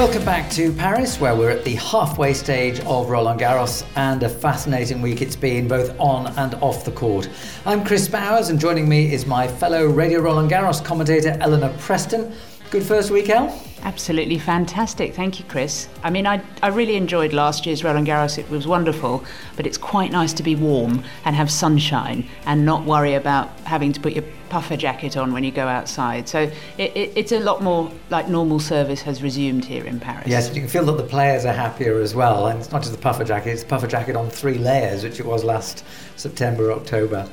Welcome back to Paris, where we're at the halfway stage of Roland Garros, and a fascinating week it's been, both on and off the court. I'm Chris Bowers, and joining me is my fellow Radio Roland Garros commentator, Eleanor Preston. Good first week, El? Absolutely fantastic. Thank you, Chris. I mean, I, I really enjoyed last year's Roland Garros. It was wonderful, but it's quite nice to be warm and have sunshine and not worry about having to put your puffer jacket on when you go outside. So it, it, it's a lot more like normal service has resumed here in Paris. Yes, you can feel that the players are happier as well. And it's not just the puffer jacket, it's the puffer jacket on three layers, which it was last September, October.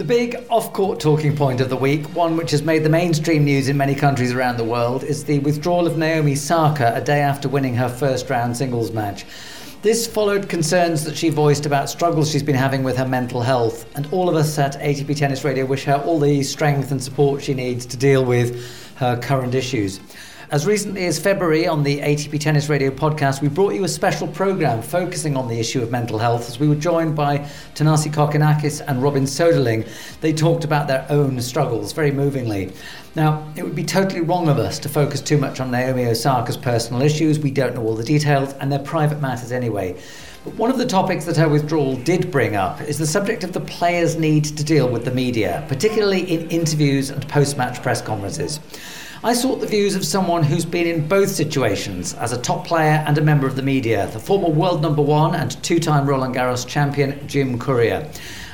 The big off court talking point of the week, one which has made the mainstream news in many countries around the world, is the withdrawal of Naomi Osaka a day after winning her first round singles match. This followed concerns that she voiced about struggles she's been having with her mental health, and all of us at ATP Tennis Radio wish her all the strength and support she needs to deal with her current issues. As recently as February on the ATP Tennis Radio podcast, we brought you a special program focusing on the issue of mental health as we were joined by Thanasi Kokkinakis and Robin Soderling. They talked about their own struggles very movingly. Now, it would be totally wrong of us to focus too much on Naomi Osaka's personal issues. We don't know all the details, and they're private matters anyway. But one of the topics that her withdrawal did bring up is the subject of the players' need to deal with the media, particularly in interviews and post match press conferences. I sought the views of someone who's been in both situations as a top player and a member of the media, the former world number one and two time Roland Garros champion Jim Courier.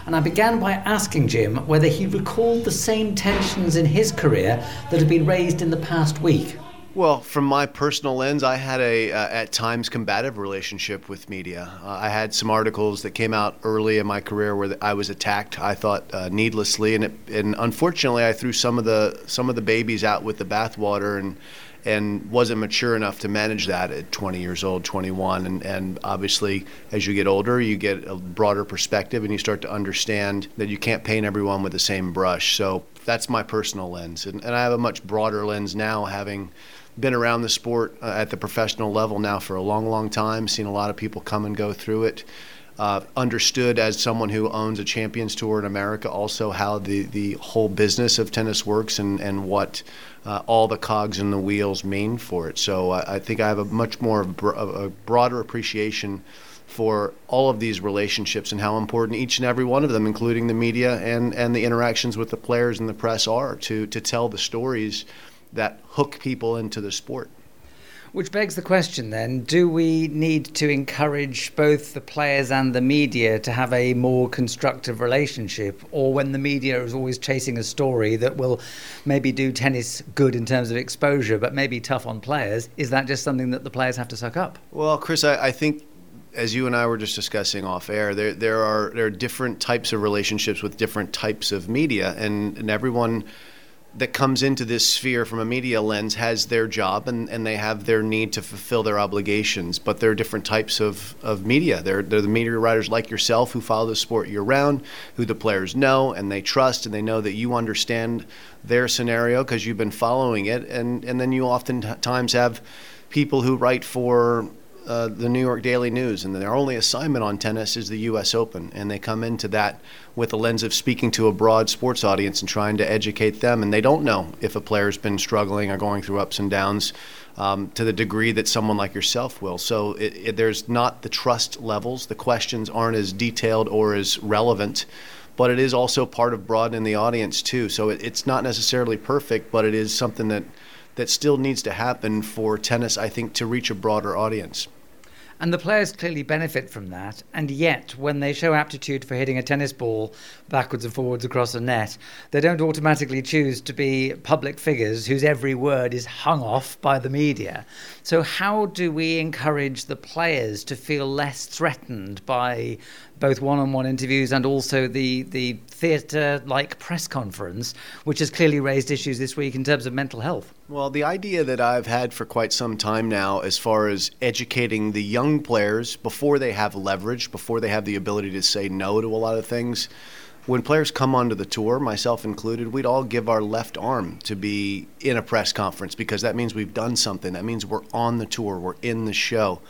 And I began by asking Jim whether he recalled the same tensions in his career that had been raised in the past week. Well, from my personal lens, I had a uh, at times combative relationship with media. Uh, I had some articles that came out early in my career where I was attacked. I thought uh, needlessly, and it, and unfortunately, I threw some of the some of the babies out with the bathwater and and wasn't mature enough to manage that at 20 years old, 21. And, and obviously, as you get older, you get a broader perspective and you start to understand that you can't paint everyone with the same brush. So that's my personal lens. And, and I have a much broader lens now, having been around the sport uh, at the professional level now for a long, long time, seen a lot of people come and go through it. Uh, understood as someone who owns a Champions Tour in America also how the, the whole business of tennis works and, and what uh, all the cogs and the wheels mean for it. So uh, I think I have a much more a broader appreciation for all of these relationships and how important each and every one of them, including the media and, and the interactions with the players and the press, are to, to tell the stories that hook people into the sport. Which begs the question then do we need to encourage both the players and the media to have a more constructive relationship? Or when the media is always chasing a story that will maybe do tennis good in terms of exposure, but maybe tough on players, is that just something that the players have to suck up? Well, Chris, I, I think as you and I were just discussing off air, there there are there are different types of relationships with different types of media, and, and everyone that comes into this sphere from a media lens has their job and, and they have their need to fulfill their obligations. But there are different types of, of media. They're, they're the media writers like yourself who follow the sport year round, who the players know and they trust and they know that you understand their scenario because you've been following it. And, and then you oftentimes have people who write for uh, the New York Daily News, and their only assignment on tennis is the U.S. Open, and they come into that with the lens of speaking to a broad sports audience and trying to educate them, and they don't know if a player's been struggling or going through ups and downs um, to the degree that someone like yourself will. So it, it, there's not the trust levels. The questions aren't as detailed or as relevant. But it is also part of broadening the audience too. So it, it's not necessarily perfect, but it is something that that still needs to happen for tennis, I think, to reach a broader audience. And the players clearly benefit from that. And yet, when they show aptitude for hitting a tennis ball backwards and forwards across a net, they don't automatically choose to be public figures whose every word is hung off by the media. So, how do we encourage the players to feel less threatened by both one-on-one interviews and also the the theatre-like press conference, which has clearly raised issues this week in terms of mental health. Well, the idea that I've had for quite some time now, as far as educating the young players before they have leverage, before they have the ability to say no to a lot of things. When players come onto the tour, myself included, we'd all give our left arm to be in a press conference because that means we've done something. That means we're on the tour, we're in the show.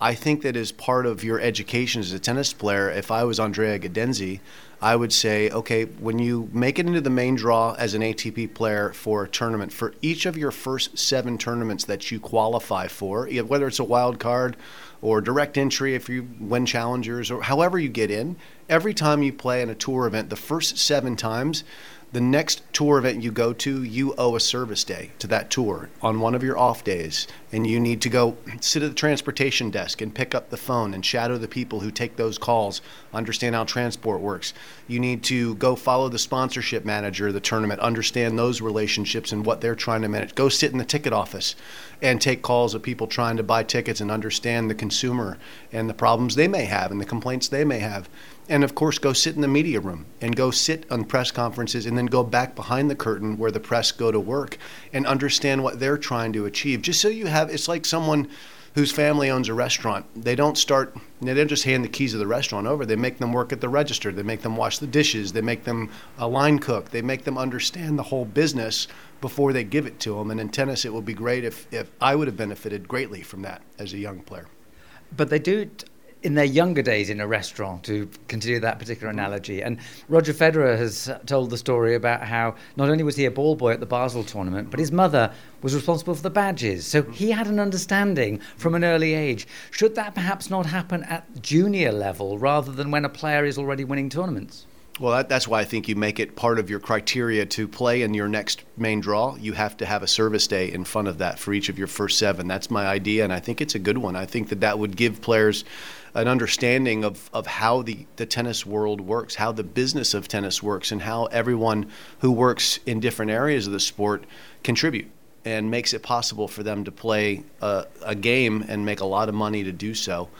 I think that as part of your education as a tennis player, if I was Andrea Gaudenzi, I would say, okay, when you make it into the main draw as an ATP player for a tournament, for each of your first seven tournaments that you qualify for, whether it's a wild card or direct entry if you win challengers or however you get in, every time you play in a tour event, the first seven times, the next tour event you go to, you owe a service day to that tour on one of your off days. And you need to go sit at the transportation desk and pick up the phone and shadow the people who take those calls, understand how transport works. You need to go follow the sponsorship manager of the tournament, understand those relationships and what they're trying to manage. Go sit in the ticket office and take calls of people trying to buy tickets and understand the consumer and the problems they may have and the complaints they may have and of course go sit in the media room and go sit on press conferences and then go back behind the curtain where the press go to work and understand what they're trying to achieve. Just so you have it's like someone whose family owns a restaurant. They don't start they don't just hand the keys of the restaurant over. They make them work at the register. They make them wash the dishes. They make them a line cook. They make them understand the whole business before they give it to them and in tennis it would be great if, if i would have benefited greatly from that as a young player. But they do in their younger days in a restaurant, to continue that particular mm-hmm. analogy. And Roger Federer has told the story about how not only was he a ball boy at the Basel tournament, but his mother was responsible for the badges. So mm-hmm. he had an understanding from an early age. Should that perhaps not happen at junior level rather than when a player is already winning tournaments? Well, that, that's why I think you make it part of your criteria to play in your next main draw. You have to have a service day in front of that for each of your first seven. That's my idea, and I think it's a good one. I think that that would give players an understanding of, of how the, the tennis world works, how the business of tennis works, and how everyone who works in different areas of the sport contribute and makes it possible for them to play a, a game and make a lot of money to do so.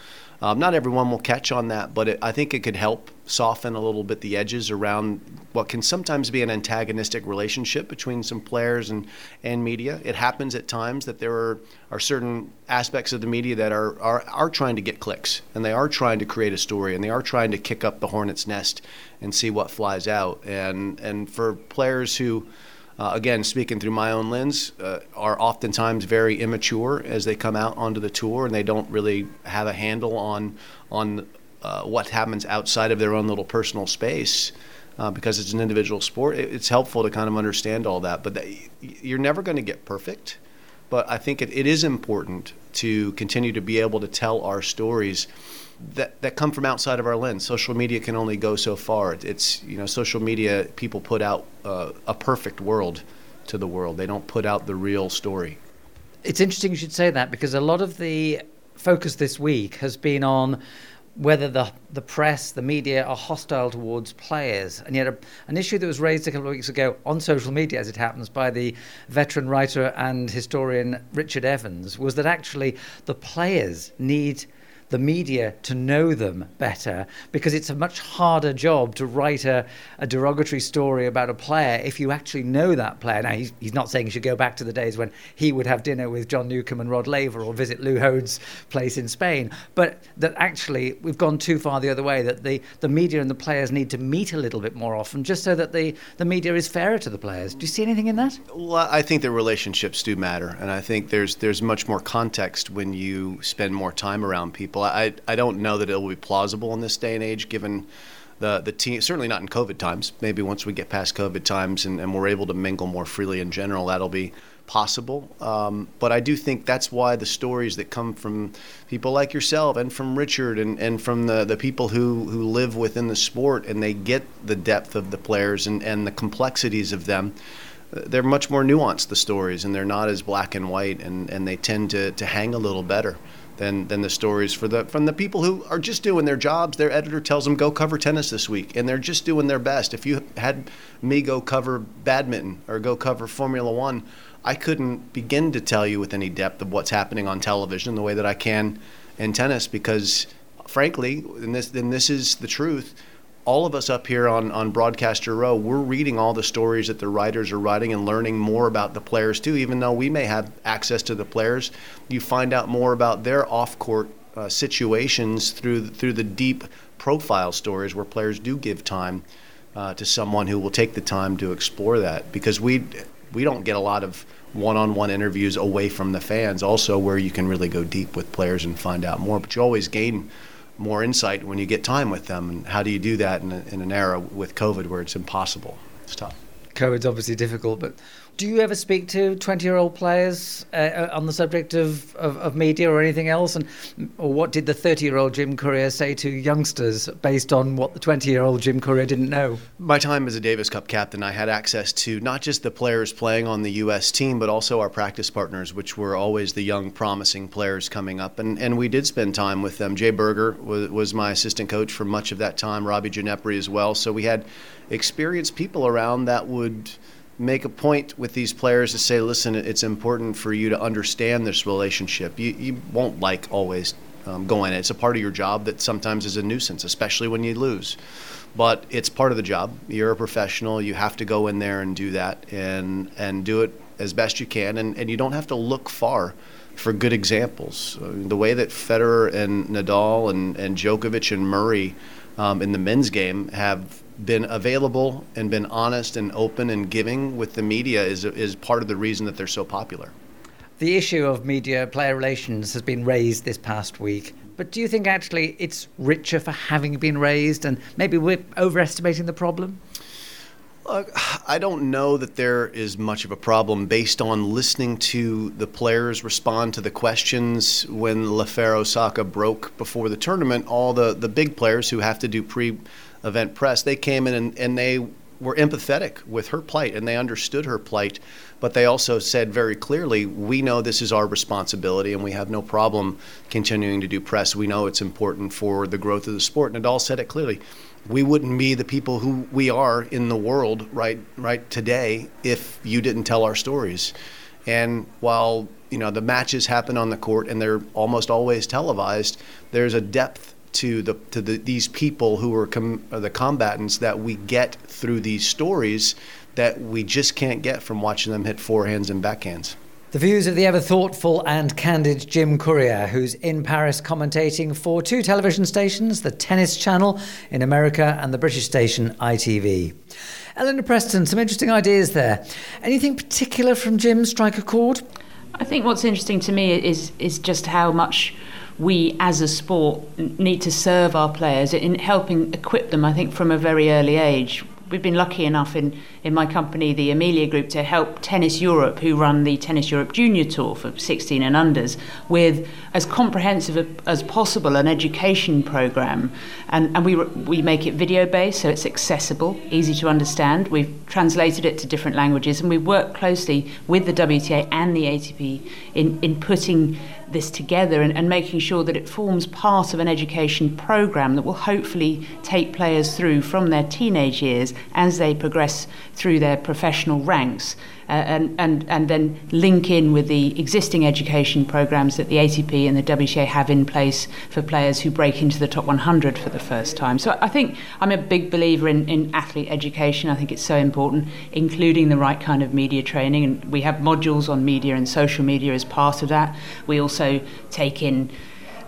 Um, not everyone will catch on that, but it, I think it could help soften a little bit the edges around what can sometimes be an antagonistic relationship between some players and, and media. It happens at times that there are, are certain aspects of the media that are, are, are trying to get clicks and they are trying to create a story and they are trying to kick up the hornet's nest and see what flies out. And, and for players who, uh, again, speaking through my own lens, uh, are oftentimes very immature as they come out onto the tour, and they don't really have a handle on on uh, what happens outside of their own little personal space. Uh, because it's an individual sport, it, it's helpful to kind of understand all that. But you're never going to get perfect. But I think it, it is important to continue to be able to tell our stories that that come from outside of our lens. Social media can only go so far. It's you know social media people put out uh, a perfect world to the world. They don't put out the real story. It's interesting you should say that because a lot of the focus this week has been on whether the the press, the media are hostile towards players. And yet, a, an issue that was raised a couple of weeks ago on social media, as it happens, by the veteran writer and historian Richard Evans, was that actually the players need the media to know them better because it's a much harder job to write a, a derogatory story about a player if you actually know that player. Now, he's, he's not saying you should go back to the days when he would have dinner with John Newcombe and Rod Laver or visit Lew Hoad's place in Spain, but that actually we've gone too far the other way, that the, the media and the players need to meet a little bit more often just so that the, the media is fairer to the players. Do you see anything in that? Well, I think the relationships do matter, and I think there's, there's much more context when you spend more time around people people. I, I don't know that it will be plausible in this day and age, given the the team. Certainly not in COVID times. Maybe once we get past COVID times and, and we're able to mingle more freely in general, that'll be possible. Um, but I do think that's why the stories that come from people like yourself and from Richard and, and from the, the people who, who live within the sport and they get the depth of the players and, and the complexities of them. They're much more nuanced, the stories, and they're not as black and white, and, and they tend to, to hang a little better than than the stories for the from the people who are just doing their jobs. Their editor tells them go cover tennis this week, and they're just doing their best. If you had me go cover badminton or go cover Formula One, I couldn't begin to tell you with any depth of what's happening on television the way that I can in tennis because, frankly, and this and this is the truth all of us up here on, on Broadcaster Row, we're reading all the stories that the writers are writing and learning more about the players too. Even though we may have access to the players, you find out more about their off court uh, situations through through the deep profile stories where players do give time uh, to someone who will take the time to explore that because we we don't get a lot of one-on-one interviews away from the fans, also where you can really go deep with players and find out more. But you always gain more insight when you get time with them. And how do you do that in, a, in an era with COVID where it's impossible? It's tough. COVID's obviously difficult, but do you ever speak to 20 year old players uh, uh, on the subject of, of, of, media or anything else? And or what did the 30 year old Jim Courier say to youngsters based on what the 20 year old Jim Courier didn't know? My time as a Davis Cup captain, I had access to not just the players playing on the U.S. team, but also our practice partners, which were always the young, promising players coming up. And, and we did spend time with them. Jay Berger was, was my assistant coach for much of that time, Robbie Ginepri as well. So we had experienced people around that would make a point with these players to say, listen, it's important for you to understand this relationship. You, you won't like always um, going. It's a part of your job that sometimes is a nuisance, especially when you lose. But it's part of the job. You're a professional. You have to go in there and do that and and do it as best you can. And, and you don't have to look far for good examples. The way that Federer and Nadal and, and Djokovic and Murray um, in the men's game have been available and been honest and open and giving with the media is, is part of the reason that they're so popular. The issue of media player relations has been raised this past week. But do you think actually it's richer for having been raised and maybe we're overestimating the problem? Look, I don't know that there is much of a problem based on listening to the players respond to the questions when Lefero Osaka broke before the tournament. All the, the big players who have to do pre event press, they came in and, and they were empathetic with her plight and they understood her plight, but they also said very clearly, we know this is our responsibility and we have no problem continuing to do press. We know it's important for the growth of the sport. And Nadal said it clearly. We wouldn't be the people who we are in the world right right today if you didn't tell our stories. And while you know the matches happen on the court and they're almost always televised, there's a depth to the to the, these people who are com, uh, the combatants that we get through these stories that we just can't get from watching them hit forehands and backhands. The views of the ever thoughtful and candid Jim Courier, who's in Paris commentating for two television stations, the Tennis Channel in America and the British station ITV. Eleanor Preston, some interesting ideas there. Anything particular from Jim strike a chord? I think what's interesting to me is is just how much we as a sport need to serve our players in helping equip them, I think, from a very early age. We've been lucky enough in, in my company, the Amelia Group, to help Tennis Europe, who run the Tennis Europe Junior Tour for 16 and unders, with as comprehensive as possible an education program. And, and we, we make it video based, so it's accessible, easy to understand. We've translated it to different languages, and we work closely with the WTA and the ATP in, in putting this together and, and making sure that it forms part of an education program that will hopefully take players through from their teenage years as they progress through their professional ranks Uh, and, and, and then link in with the existing education programs that the ATP and the WTA have in place for players who break into the top 100 for the first time. So I think I'm a big believer in, in athlete education. I think it's so important, including the right kind of media training. And we have modules on media and social media as part of that. We also take in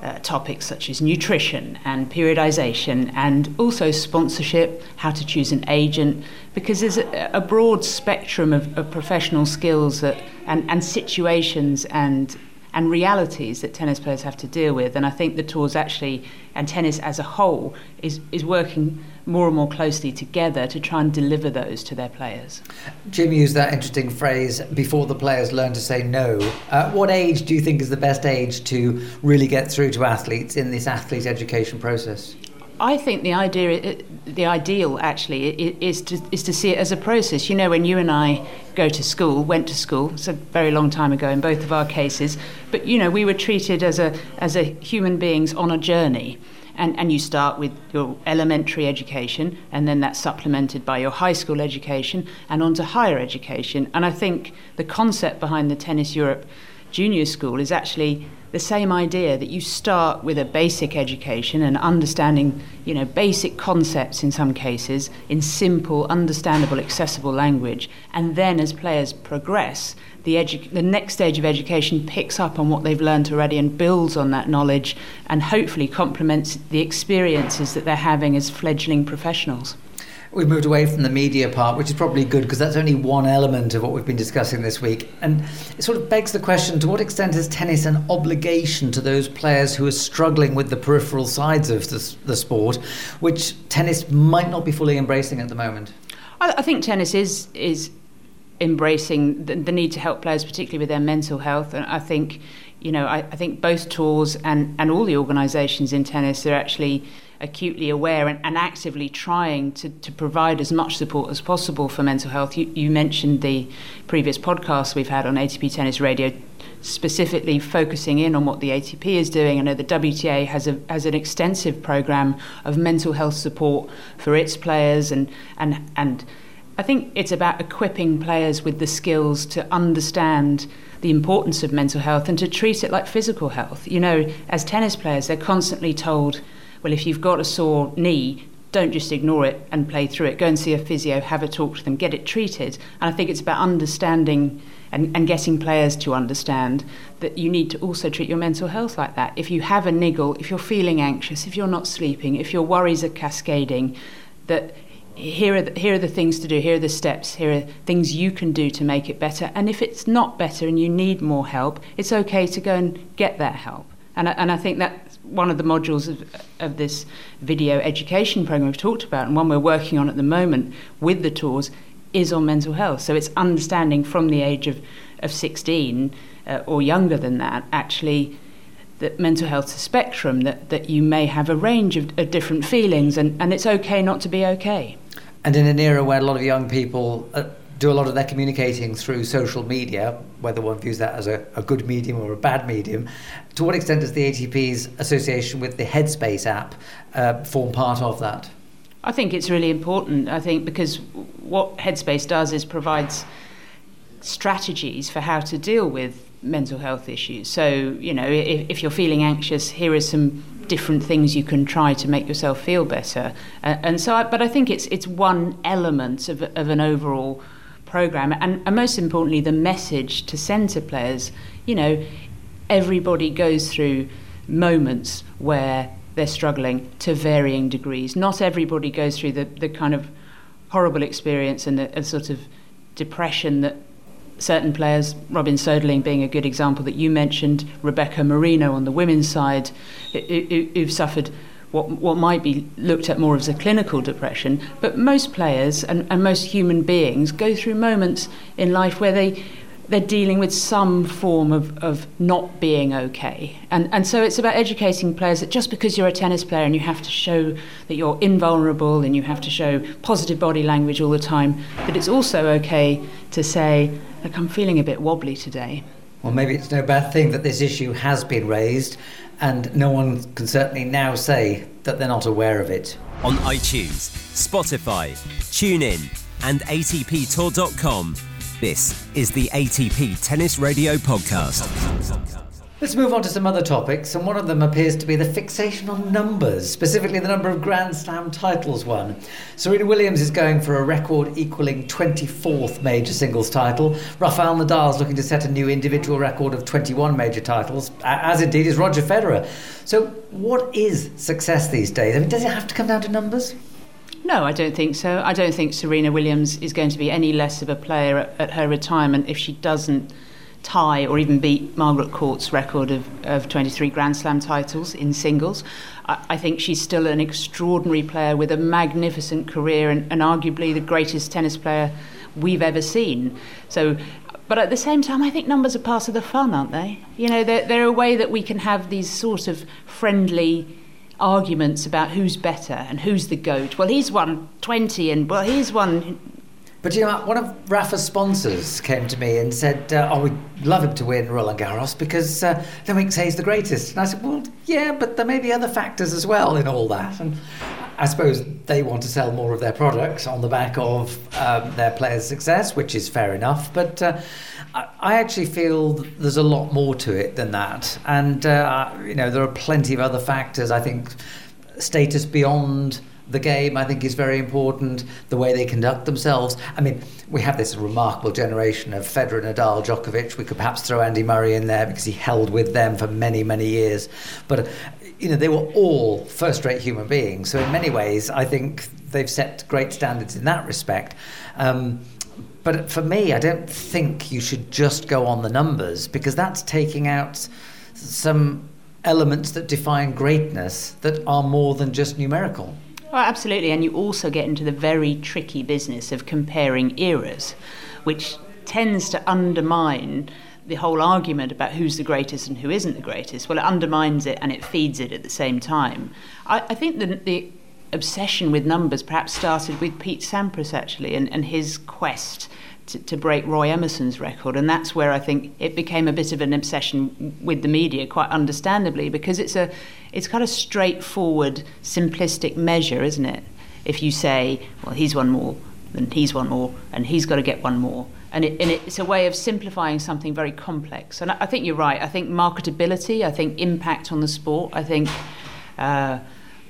uh, topics such as nutrition and periodization and also sponsorship, how to choose an agent, because there's a, a broad spectrum of, of professional skills that, and, and situations and and realities that tennis players have to deal with. And I think the tours actually, and tennis as a whole, is, is working more and more closely together to try and deliver those to their players. Jim used that interesting phrase before the players learn to say no. Uh, what age do you think is the best age to really get through to athletes in this athlete education process? I think the idea, the ideal actually, is to is to see it as a process. You know, when you and I go to school, went to school, it's a very long time ago in both of our cases, but you know, we were treated as a as a human beings on a journey and, and you start with your elementary education, and then that's supplemented by your high school education and on to higher education. And I think the concept behind the Tennis Europe Junior School is actually the same idea that you start with a basic education and understanding, you know, basic concepts in some cases in simple, understandable, accessible language, and then as players progress, the, edu- the next stage of education picks up on what they've learned already and builds on that knowledge and hopefully complements the experiences that they're having as fledgling professionals. we've moved away from the media part, which is probably good because that's only one element of what we've been discussing this week. And it sort of begs the question to what extent is tennis an obligation to those players who are struggling with the peripheral sides of the, the sport, which tennis might not be fully embracing at the moment? I, I think tennis is is embracing the, the, need to help players, particularly with their mental health. And I think, you know, I, I think both tours and, and all the organisations in tennis are actually acutely aware and, and actively trying to, to provide as much support as possible for mental health. You, you mentioned the previous podcast we've had on ATP Tennis Radio specifically focusing in on what the ATP is doing. I know the WTA has a has an extensive program of mental health support for its players and and and I think it's about equipping players with the skills to understand the importance of mental health and to treat it like physical health. You know, as tennis players, they're constantly told, well, if you've got a sore knee, don't just ignore it and play through it. Go and see a physio, have a talk to them, get it treated. And I think it's about understanding and, and getting players to understand that you need to also treat your mental health like that. If you have a niggle, if you're feeling anxious, if you're not sleeping, if your worries are cascading, that here are, the, here are the things to do, here are the steps, here are things you can do to make it better. And if it's not better and you need more help, it's okay to go and get that help. And I, and I think that's one of the modules of, of this video education program we've talked about, and one we're working on at the moment with the tours, is on mental health. So it's understanding from the age of, of 16 uh, or younger than that, actually that mental health is a spectrum, that, that you may have a range of, of different feelings, and, and it's okay not to be okay. And in an era where a lot of young people uh, do a lot of their communicating through social media, whether one views that as a, a, good medium or a bad medium, to what extent does the ATP's association with the Headspace app uh, form part of that? I think it's really important. I think because what Headspace does is provides strategies for how to deal with mental health issues. So, you know, if, if you're feeling anxious, here are some different things you can try to make yourself feel better. Uh, and so, I, but I think it's it's one element of, of an overall program, and, and most importantly, the message to send to players. You know, everybody goes through moments where they're struggling to varying degrees. Not everybody goes through the, the kind of horrible experience and the, sort of depression that certain players, Robin Soderling being a good example that you mentioned, Rebecca Marino on the women's side, who, who've suffered what, what might be looked at more as a clinical depression. But most players and, and most human beings go through moments in life where they they're dealing with some form of, of not being okay. And, and so it's about educating players that just because you're a tennis player and you have to show that you're invulnerable and you have to show positive body language all the time, that it's also okay to say, look, I'm feeling a bit wobbly today. Well, maybe it's no bad thing that this issue has been raised, and no one can certainly now say that they're not aware of it. On iTunes, Spotify, TuneIn, and ATPTour.com this is the ATP Tennis Radio Podcast. Let's move on to some other topics, and one of them appears to be the fixation on numbers, specifically the number of Grand Slam titles won. Serena Williams is going for a record equaling 24th major singles title. Rafael Nadal is looking to set a new individual record of 21 major titles, as indeed is Roger Federer. So, what is success these days? I mean, does it have to come down to numbers? No, I don't think so. I don't think Serena Williams is going to be any less of a player at, at her retirement if she doesn't tie or even beat Margaret Court's record of, of 23 Grand Slam titles in singles. I, I think she's still an extraordinary player with a magnificent career and, and arguably the greatest tennis player we've ever seen. So but at the same time, I think numbers are part of the fun, aren't they? You know, they're, they're a way that we can have these sort of friendly arguments about who's better and who's the goat. Well, he's won 20 and, well, he's won. But you know, one of Rafa's sponsors came to me and said, uh, "Oh, we'd love him to win Roland Garros because uh, then we can say he's the greatest." And I said, "Well, yeah, but there may be other factors as well in all that." And I suppose they want to sell more of their products on the back of um, their players' success, which is fair enough. But uh, I actually feel there's a lot more to it than that, and uh, you know there are plenty of other factors. I think status beyond the game, I think, is very important. The way they conduct themselves. I mean, we have this remarkable generation of Federer, Nadal, Djokovic. We could perhaps throw Andy Murray in there because he held with them for many, many years. But you know, they were all first-rate human beings. So in many ways, I think they've set great standards in that respect. Um, but for me, I don't think you should just go on the numbers because that's taking out some elements that define greatness that are more than just numerical. Well, absolutely. And you also get into the very tricky business of comparing eras, which tends to undermine the whole argument about who's the greatest and who isn't the greatest. Well, it undermines it and it feeds it at the same time. I, I think the, the obsession with numbers perhaps started with Pete Sampras, actually, and, and his quest to, to, break Roy Emerson's record. And that's where I think it became a bit of an obsession with the media, quite understandably, because it's a it's kind of straightforward, simplistic measure, isn't it? If you say, well, he's one more, then he's one more, and he's got to get one more. And, it, and it's a way of simplifying something very complex. And I, think you're right. I think marketability, I think impact on the sport, I think uh,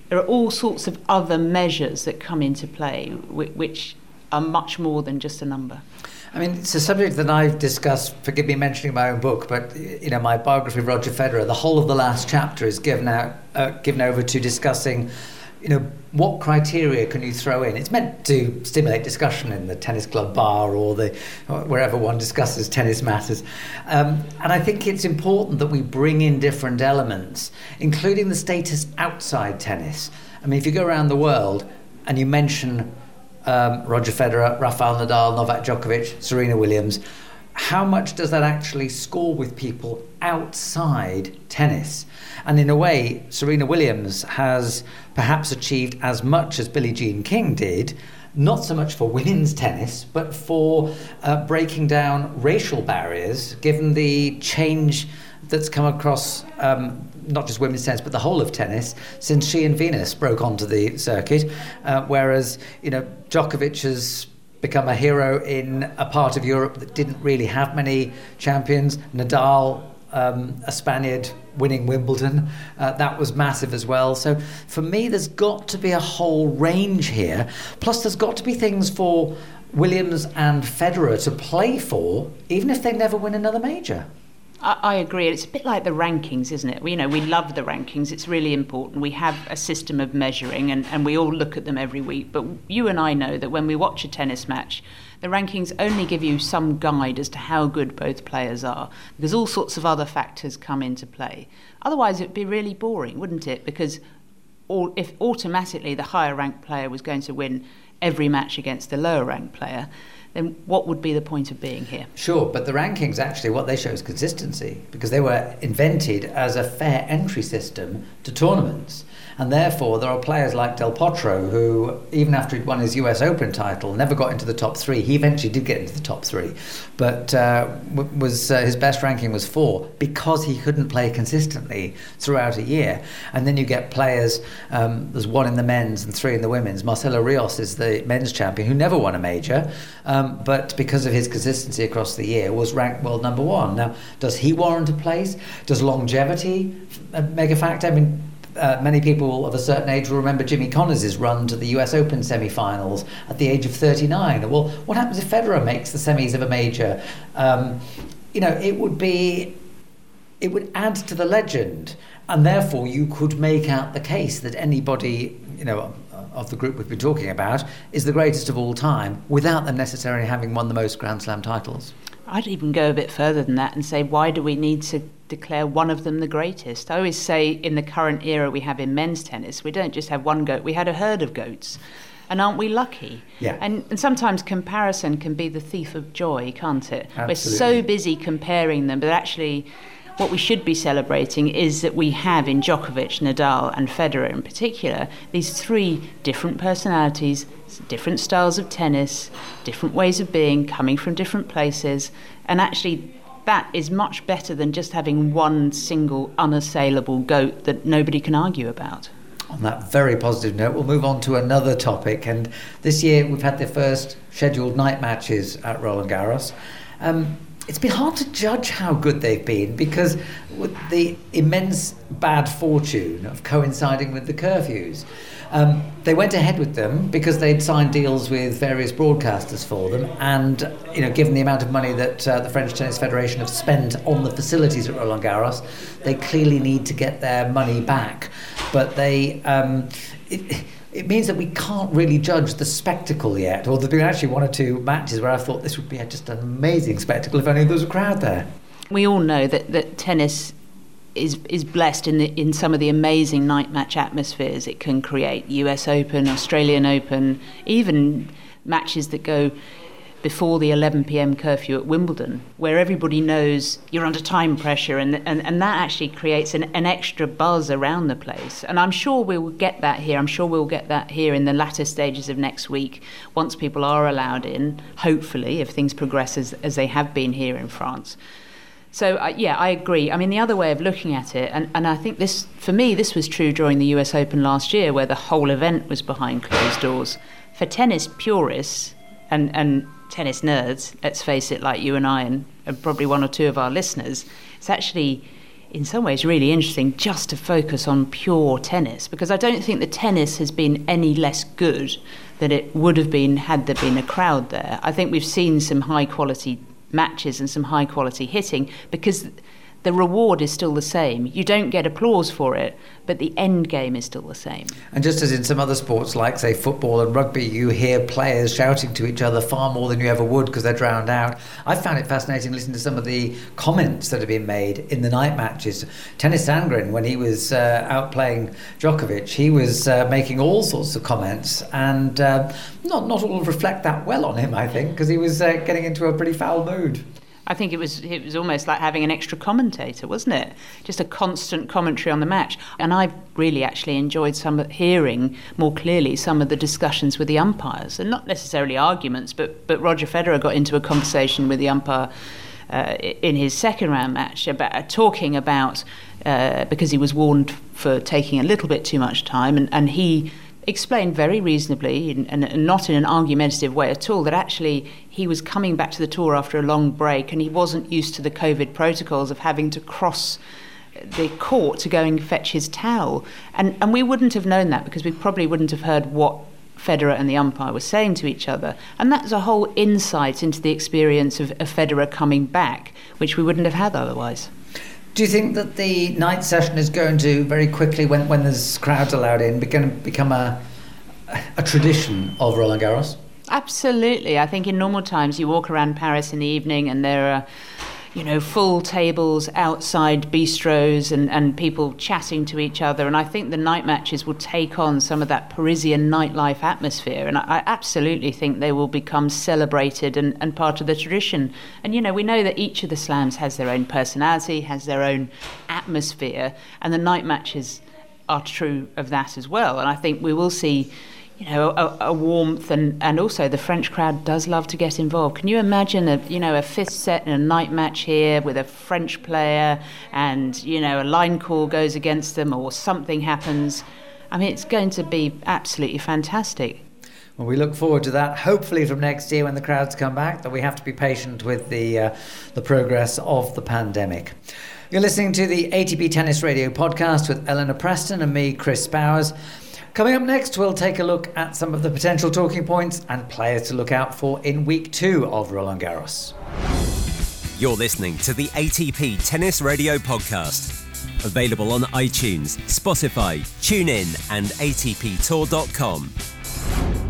there are all sorts of other measures that come into play, which are much more than just a number. I mean, it's a subject that I've discussed. Forgive me mentioning my own book, but you know, my biography of Roger Federer. The whole of the last chapter is given out, uh, given over to discussing, you know, what criteria can you throw in? It's meant to stimulate discussion in the tennis club bar or the wherever one discusses tennis matters. Um, and I think it's important that we bring in different elements, including the status outside tennis. I mean, if you go around the world and you mention um, Roger Federer, Rafael Nadal, Novak Djokovic, Serena Williams. How much does that actually score with people outside tennis? And in a way, Serena Williams has perhaps achieved as much as Billie Jean King did, not so much for women's tennis, but for uh, breaking down racial barriers, given the change that's come across um, not just women's tennis, but the whole of tennis since she and Venus broke onto the circuit. Uh, whereas, you know, Djokovic has become a hero in a part of Europe that didn't really have many champions. Nadal, um, a Spaniard, winning Wimbledon, uh, that was massive as well. So for me, there's got to be a whole range here. Plus, there's got to be things for Williams and Federer to play for, even if they never win another major. I, agree. It's a bit like the rankings, isn't it? We, you know, we love the rankings. It's really important. We have a system of measuring, and, and we all look at them every week. But you and I know that when we watch a tennis match, the rankings only give you some guide as to how good both players are, because all sorts of other factors come into play. Otherwise, it'd be really boring, wouldn't it? Because all, if automatically the higher ranked player was going to win every match against the lower ranked player, then what would be the point of being here? Sure, but the rankings actually, what they show is consistency because they were invented as a fair entry system to tournaments. And therefore, there are players like Del Potro who, even after he'd won his US Open title, never got into the top three. He eventually did get into the top three, but uh, was uh, his best ranking was four because he couldn't play consistently throughout a year. And then you get players. Um, there's one in the men's and three in the women's. Marcelo Rios is the men's champion who never won a major, um, but because of his consistency across the year, was ranked world number one. Now, does he warrant a place? Does longevity uh, make a factor? I mean uh, many people of a certain age will remember Jimmy Connors' run to the US Open semi finals at the age of 39. Well, what happens if Federer makes the semis of a major? Um, you know, it would be, it would add to the legend, and therefore you could make out the case that anybody, you know, of the group we've been talking about is the greatest of all time without them necessarily having won the most Grand Slam titles. I'd even go a bit further than that and say, why do we need to declare one of them the greatest? I always say, in the current era we have in men's tennis, we don't just have one goat, we had a herd of goats. And aren't we lucky? Yeah. And, and sometimes comparison can be the thief of joy, can't it? Absolutely. We're so busy comparing them, but actually, what we should be celebrating is that we have in Djokovic, Nadal, and Federer in particular these three different personalities different styles of tennis, different ways of being, coming from different places, and actually that is much better than just having one single unassailable goat that nobody can argue about. On that very positive note, we'll move on to another topic. And this year we've had the first scheduled night matches at Roland Garros. Um, it's been hard to judge how good they've been because with the immense bad fortune of coinciding with the curfews. Um, they went ahead with them because they'd signed deals with various broadcasters for them, and you know, given the amount of money that uh, the French Tennis Federation have spent on the facilities at Roland Garros, they clearly need to get their money back. But they. Um, it, it means that we can't really judge the spectacle yet. Or there's been actually one or two matches where I thought this would be just an amazing spectacle if only there was a crowd there. We all know that, that tennis is is blessed in the, in some of the amazing night match atmospheres it can create. U.S. Open, Australian Open, even matches that go before the 11 p.m. curfew at Wimbledon, where everybody knows you're under time pressure, and and, and that actually creates an, an extra buzz around the place. And I'm sure we will get that here. I'm sure we'll get that here in the latter stages of next week, once people are allowed in. Hopefully, if things progress as, as they have been here in France. So uh, yeah, I agree. I mean, the other way of looking at it, and, and I think this, for me, this was true during the U.S. Open last year, where the whole event was behind closed doors. For tennis purists and and tennis nerds, let's face it, like you and I, and, and probably one or two of our listeners, it's actually in some ways really interesting just to focus on pure tennis because I don't think the tennis has been any less good than it would have been had there been a crowd there. I think we've seen some high quality matches and some high quality hitting because the reward is still the same. You don't get applause for it, but the end game is still the same. And just as in some other sports, like, say, football and rugby, you hear players shouting to each other far more than you ever would because they're drowned out. I found it fascinating listening to some of the comments that have been made in the night matches. Tennys Sandgren, when he was uh, out playing Djokovic, he was uh, making all sorts of comments, and uh, not, not all reflect that well on him, I think, because he was uh, getting into a pretty foul mood. I think it was it was almost like having an extra commentator, wasn't it? Just a constant commentary on the match. And I really actually enjoyed some hearing more clearly some of the discussions with the umpires, and not necessarily arguments, but but Roger Federer got into a conversation with the umpire. Uh, in his second round match, about uh, talking about uh, because he was warned for taking a little bit too much time, and, and he explained very reasonably and, and, not in an argumentative way at all that actually he was coming back to the tour after a long break and he wasn't used to the COVID protocols of having to cross the court to go and fetch his towel. And, and we wouldn't have known that because we probably wouldn't have heard what Federer and the umpire were saying to each other. And that's a whole insight into the experience of, of Federer coming back, which we wouldn't have had otherwise. Do you think that the night session is going to very quickly, when, when there's crowds allowed in, to become a, a tradition of Roland Garros? Absolutely. I think in normal times you walk around Paris in the evening and there are you know, full tables outside bistros and, and people chatting to each other. And I think the night matches will take on some of that Parisian nightlife atmosphere. And I, I absolutely think they will become celebrated and, and part of the tradition. And, you know, we know that each of the slams has their own personality, has their own atmosphere, and the night matches are true of that as well. And I think we will see you know, a, a, warmth, and, and also the French crowd does love to get involved. Can you imagine a you know a fifth set in a night match here with a French player, and you know a line call goes against them or something happens? I mean, it's going to be absolutely fantastic. Well, we look forward to that. Hopefully, from next year when the crowds come back, that we have to be patient with the uh, the progress of the pandemic. You're listening to the ATP Tennis Radio podcast with Eleanor Preston and me, Chris Bowers. Coming up next, we'll take a look at some of the potential talking points and players to look out for in week two of Roland Garros. You're listening to the ATP Tennis Radio Podcast. Available on iTunes, Spotify, TuneIn, and ATPTour.com.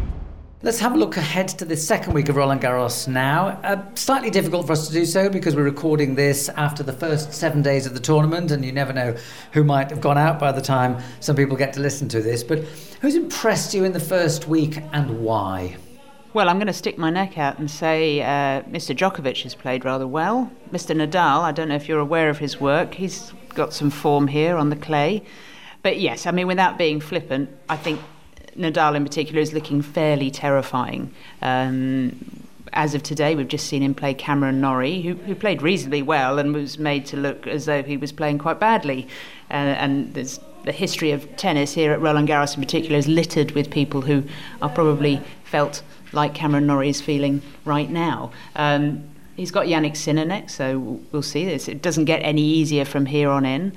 Let's have a look ahead to the second week of Roland Garros now. Uh, slightly difficult for us to do so because we're recording this after the first seven days of the tournament, and you never know who might have gone out by the time some people get to listen to this. But who's impressed you in the first week and why? Well, I'm going to stick my neck out and say uh, Mr. Djokovic has played rather well. Mr. Nadal, I don't know if you're aware of his work, he's got some form here on the clay. But yes, I mean, without being flippant, I think Nadal in particular is looking fairly terrifying. Um, as of today, we've just seen him play Cameron Norrie, who, who played reasonably well and was made to look as though he was playing quite badly. Uh, and there's the history of tennis here at Roland Garros in particular is littered with people who are probably felt like Cameron Norrie is feeling right now. Um, he's got Jannik Sinner next, so we'll see this. It doesn't get any easier from here on in.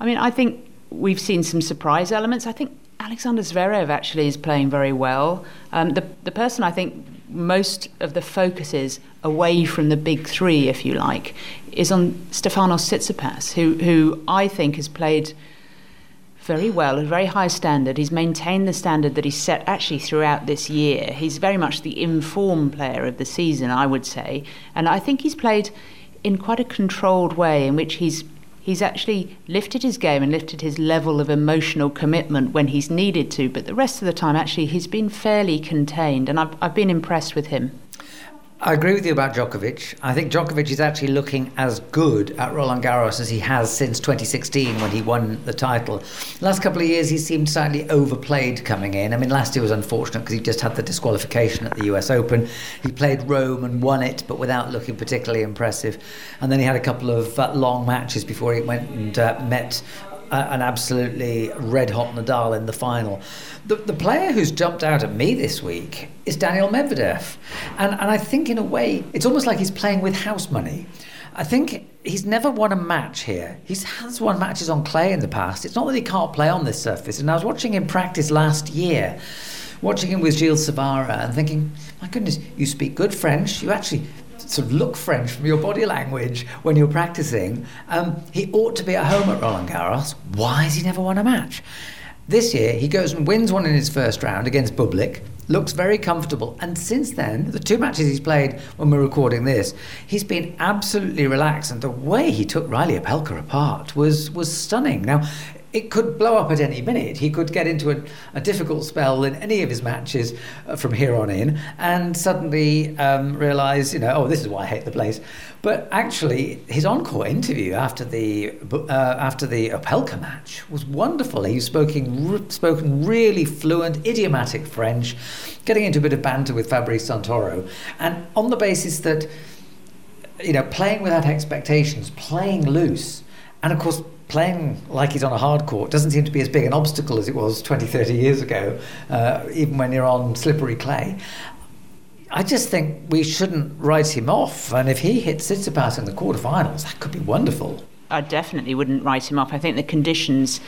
I mean, I think we've seen some surprise elements. I think Alexander Zverev actually is playing very well. Um, the, the person I think most of the focus is away from the big three, if you like, is on Stefanos Tsitsipas, who, who I think has played very well, a very high standard. He's maintained the standard that he set actually throughout this year. He's very much the informed player of the season, I would say. And I think he's played in quite a controlled way in which he's he's actually lifted his game and lifted his level of emotional commitment when he's needed to, but the rest of the time, actually, he's been fairly contained, and I've, I've been impressed with him. I agree with you about Djokovic. I think Djokovic is actually looking as good at Roland Garros as he has since 2016 when he won the title. last couple of years, he seemed slightly overplayed coming in. I mean, last year was unfortunate because he just had the disqualification at the US Open. He played Rome and won it, but without looking particularly impressive. And then he had a couple of uh, long matches before he went and uh, met an absolutely red hot Nadal in the final. The, the player who's jumped out at me this week is Daniel Medvedev. And, and I think, in a way, it's almost like he's playing with house money. I think he's never won a match here. He has won matches on clay in the past. It's not that he can't play on this surface. And I was watching him practice last year, watching him with Gilles Cervara and thinking, my goodness, you speak good French. You actually sort of look French from your body language when you're practicing. Um, he ought to be at home at Roland Garros. Why has he never won a match? This year, he goes and wins one in his first round against Bublik, looks very comfortable. And since then, the two matches he's played when we're recording this, he's been absolutely relaxed. And the way he took Reilly Opelka apart was, was stunning. Now, it could blow up at any minute. He could get into a, a difficult spell in any of his matches uh, from here on in and suddenly um, realise, you know, oh, this is why I hate the place. But actually, his encore interview after the uh, after the Opelka match was wonderful. He was spoken, spoken really fluent, idiomatic French, getting into a bit of banter with Fabrice Santoro. And on the basis that, you know, playing without expectations, playing loose, and of course, playing like he's on a hard court doesn't seem to be as big an obstacle as it was 20, 30 years ago, uh, even when you're on slippery clay. I just think we shouldn't write him off. And if he hits Tsitsipas in the quarterfinals, that could be wonderful. I definitely wouldn't write him off. I think the conditions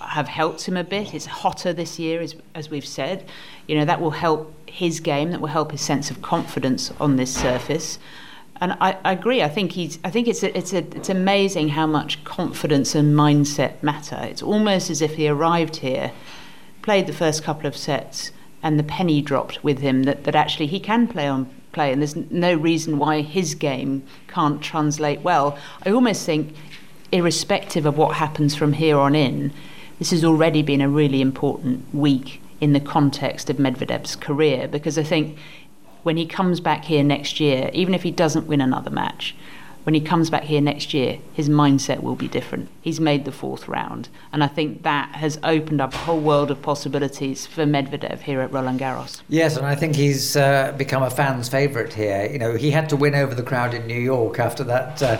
have helped him a bit. It's hotter this year, as, as we've said. You know, that will help his game, that will help his sense of confidence on this surface and I, I, agree. I think he's. I think it's a, it's a, it's amazing how much confidence and mindset matter. It's almost as if he arrived here, played the first couple of sets, and the penny dropped with him that, that actually he can play on play, and there's no reason why his game can't translate well. I almost think, irrespective of what happens from here on in, this has already been a really important week in the context of Medvedev's career because I think when he comes back here next year, even if he doesn't win another match, when he comes back here next year, his mindset will be different. He's made the fourth round, and I think that has opened up a whole world of possibilities for Medvedev here at Roland Garros. Yes, and I think he's uh, become a fan's favourite here. You know, he had to win over the crowd in New York after that. Uh,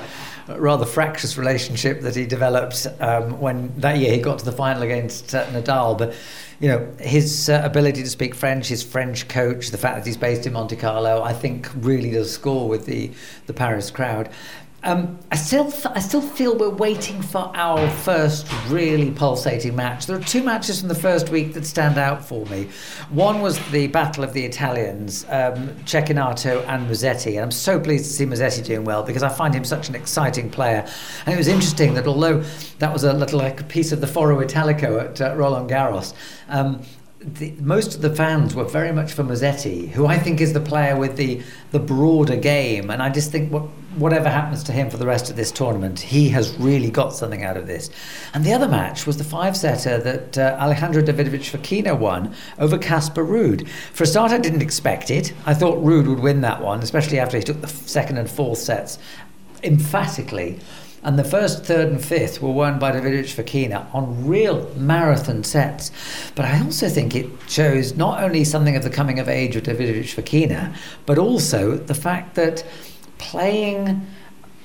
rather fractious relationship that he developed um, when that year he got to the final against uh, Nadal. But you know his uh, ability to speak French, his French coach, the fact that he's based in Monte Carlo, I think really does score with the the Paris crowd. Um, I still, I still feel we're waiting for our first really pulsating match. There are two matches from the first week that stand out for me. One was the Battle of the Italians, um, Cecchinato and Musetti, and I'm so pleased to see Musetti doing well because I find him such an exciting player. And it was interesting that although that was a little like a piece of the Foro Italico at uh, Roland Garros. Um, the, most of the fans were very much for Musetti, who I think is the player with the, the broader game. And I just think what, whatever happens to him for the rest of this tournament, he has really got something out of this. And the other match was the five setter that uh, Alejandro Davidovich Fokina won over Casper Ruud. For a start, I didn't expect it. I thought Ruud would win that one, especially after he took the second and fourth sets emphatically. And the first, third, and fifth were won by Davidovich Fokina on real marathon sets. But I also think it shows not only something of the coming of age of Davidovich Fokina, but also the fact that playing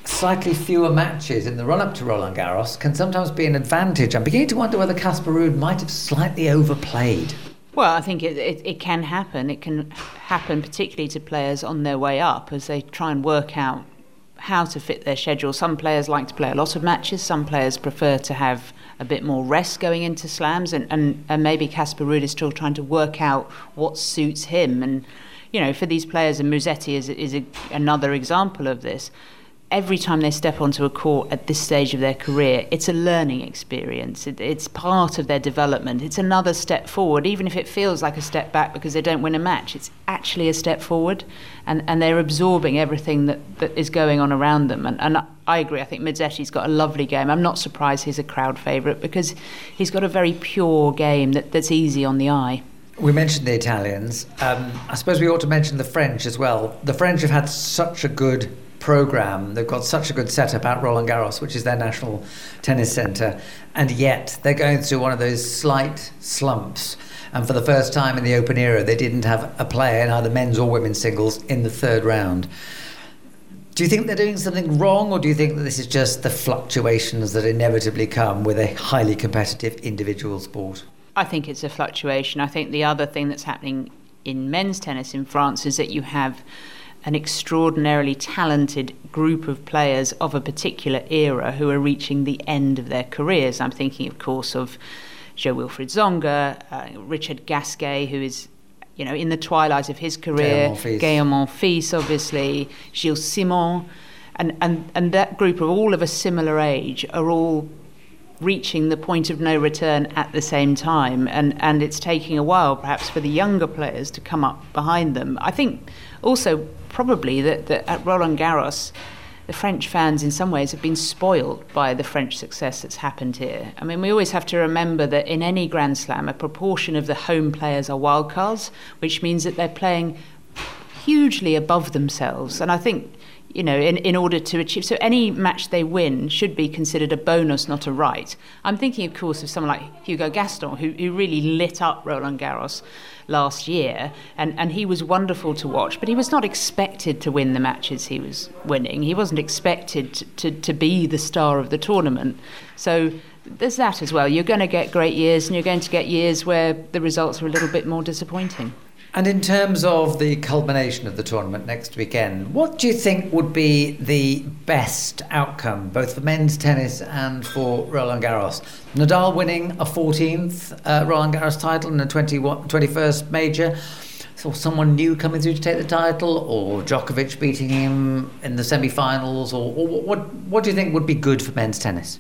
slightly fewer matches in the run up to Roland Garros can sometimes be an advantage. I'm beginning to wonder whether Casper Ruud might have slightly overplayed. Well, I think it, it, it, can happen. It can happen particularly to players on their way up as they try and work out how to fit their schedule. Some players like to play a lot of matches, some players prefer to have a bit more rest going into slams, and, and, and maybe Casper Ruud is still trying to work out what suits him. And, you know, for these players, and Musetti is, is a, another example of this every time they step onto a court at this stage of their career, it's a learning experience. It, it's part of their development. It's another step forward, even if it feels like a step back because they don't win a match. It's actually a step forward, and, and they're absorbing everything that, that is going on around them. And, and I agree. I think Musetti's got a lovely game. I'm not surprised he's a crowd favourite because he's got a very pure game that, that's easy on the eye. We mentioned the Italians. Um, I suppose we ought to mention the French as well. The French have had such a good program. They've got such a good setup at Roland Garros, which is their national tennis centre, and yet they're going through one of those slight slumps. And for the first time in the Open era, they didn't have a player in either men's or women's singles in the third round. Do you think they're doing something wrong, or do you think that this is just the fluctuations that inevitably come with a highly competitive individual sport? I think it's a fluctuation. I think the other thing that's happening in men's tennis in France is that you have an extraordinarily talented group of players of a particular era who are reaching the end of their careers. I'm thinking, of course, of Jo-Wilfried Tsonga, uh, Richard Gasquet, who is you know in the twilight of his career, Gaël Monfils, obviously, Gilles Simon, and, and, and that group of all of a similar age are all reaching the point of no return at the same time and and it's taking a while perhaps for the younger players to come up behind them i think also probably that, that at Roland Garros, the French fans, in some ways, have been spoiled by the French success that's happened here. I mean, we always have to remember that in any Grand Slam, a proportion of the home players are wildcards, which means that they're playing hugely above themselves. And I think you know, in, in order to achieve. So any match they win should be considered a bonus, not a right. I'm thinking, of course, of someone like Hugo Gaston, who, who really lit up Roland Garros last year, and, and he was wonderful to watch, but he was not expected to win the matches he was winning. He wasn't expected to, to, to be the star of the tournament. So there's that as well. You're going to get great years, and you're going to get years where the results are a little bit more disappointing. And in terms of the culmination of the tournament next weekend, what do you think would be the best outcome, both for men's tennis and for Roland Garros? Nadal winning a 14th uh, Roland Garros title and a 20, 21st major, or someone new coming through to take the title, or Djokovic beating him in the semi finals, or, or what, what do you think would be good for men's tennis?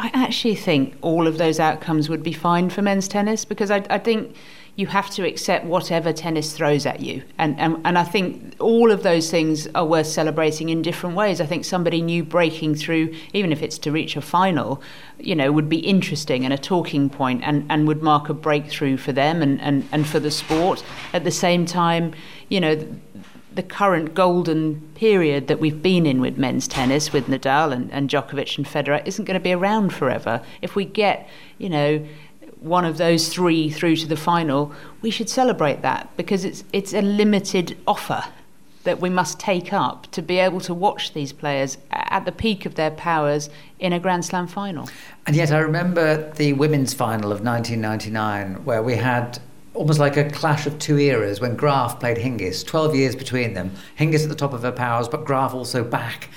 I actually think all of those outcomes would be fine for men's tennis because I, I think you have to accept whatever tennis throws at you. And, and, and I think all of those things are worth celebrating in different ways. I think somebody new breaking through, even if it's to reach a final, you know, would be interesting and a talking point and, and would mark a breakthrough for them and, and, and for the sport. At the same time, you know, the current golden period that we've been in with men's tennis, with Nadal and, and Djokovic and Federer, isn't going to be around forever. If we get, you know, one of those three through to the final, we should celebrate that because it's it's a limited offer that we must take up to be able to watch these players at the peak of their powers in a Grand Slam final. And yet, I remember the women's final of 1999, where we had almost like a clash of two eras when Graf played Hingis, 12 years between them. Hingis at the top of her powers, but Graf also back.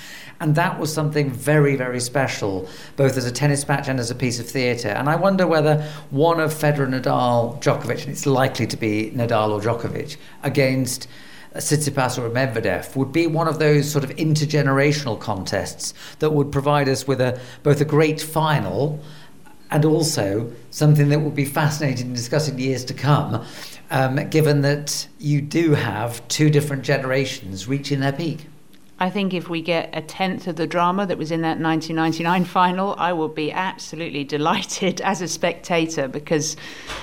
And that was something very, very special, both as a tennis match and as a piece of theatre. And I wonder whether one of Federer, Nadal, Djokovic, and it's likely to be Nadal or Djokovic, against Tsitsipas or Medvedev would be one of those sort of intergenerational contests that would provide us with a both a great final and also something that would be fascinating to discuss in years to come, um, given that you do have two different generations reaching their peak. I think if we get a tenth of the drama that was in that 1999 final, I will be absolutely delighted as a spectator because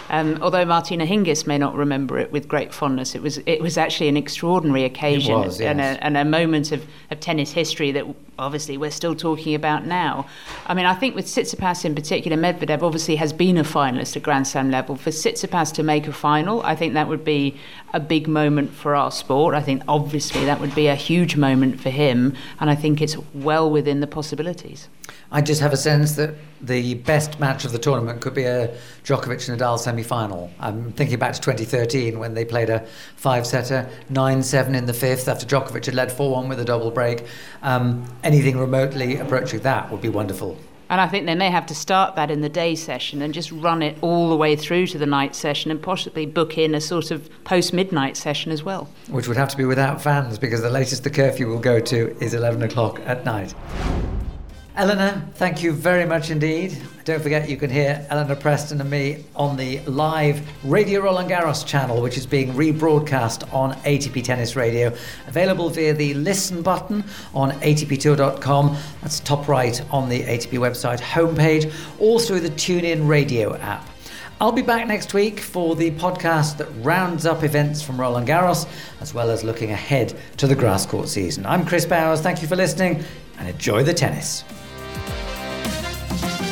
um, although Martina Hingis may not remember it with great fondness, it was it was actually an extraordinary occasion was, yes. and, a, and, a, moment of, of tennis history that obviously we're still talking about now. I mean, I think with Tsitsipas in particular, Medvedev obviously has been a finalist at Grand Slam level. For Tsitsipas to make a final, I think that would be a big moment for our sport. I think obviously that would be a huge moment for him, and I think it's well within the possibilities. I just have a sense that the best match of the tournament could be a Djokovic Nadal semi final. I'm thinking back to 2013 when they played a five setter, 9 7 in the fifth after Djokovic had led 4 1 with a double break. Um, anything remotely approaching that would be wonderful. And I think they may have to start that in the day session and just run it all the way through to the night session and possibly book in a sort of post midnight session as well. Which would have to be without fans because the latest the curfew will go to is 11 o'clock at night. Eleanor, thank you very much indeed. Don't forget you can hear Eleanor Preston and me on the live Radio Roland Garros channel, which is being rebroadcast on ATP Tennis Radio, available via the listen button on atptour.com. That's top right on the ATP website homepage, or through the TuneIn Radio app. I'll be back next week for the podcast that rounds up events from Roland Garros, as well as looking ahead to the grass court season. I'm Chris Bowers. Thank you for listening and enjoy the tennis. Thank you.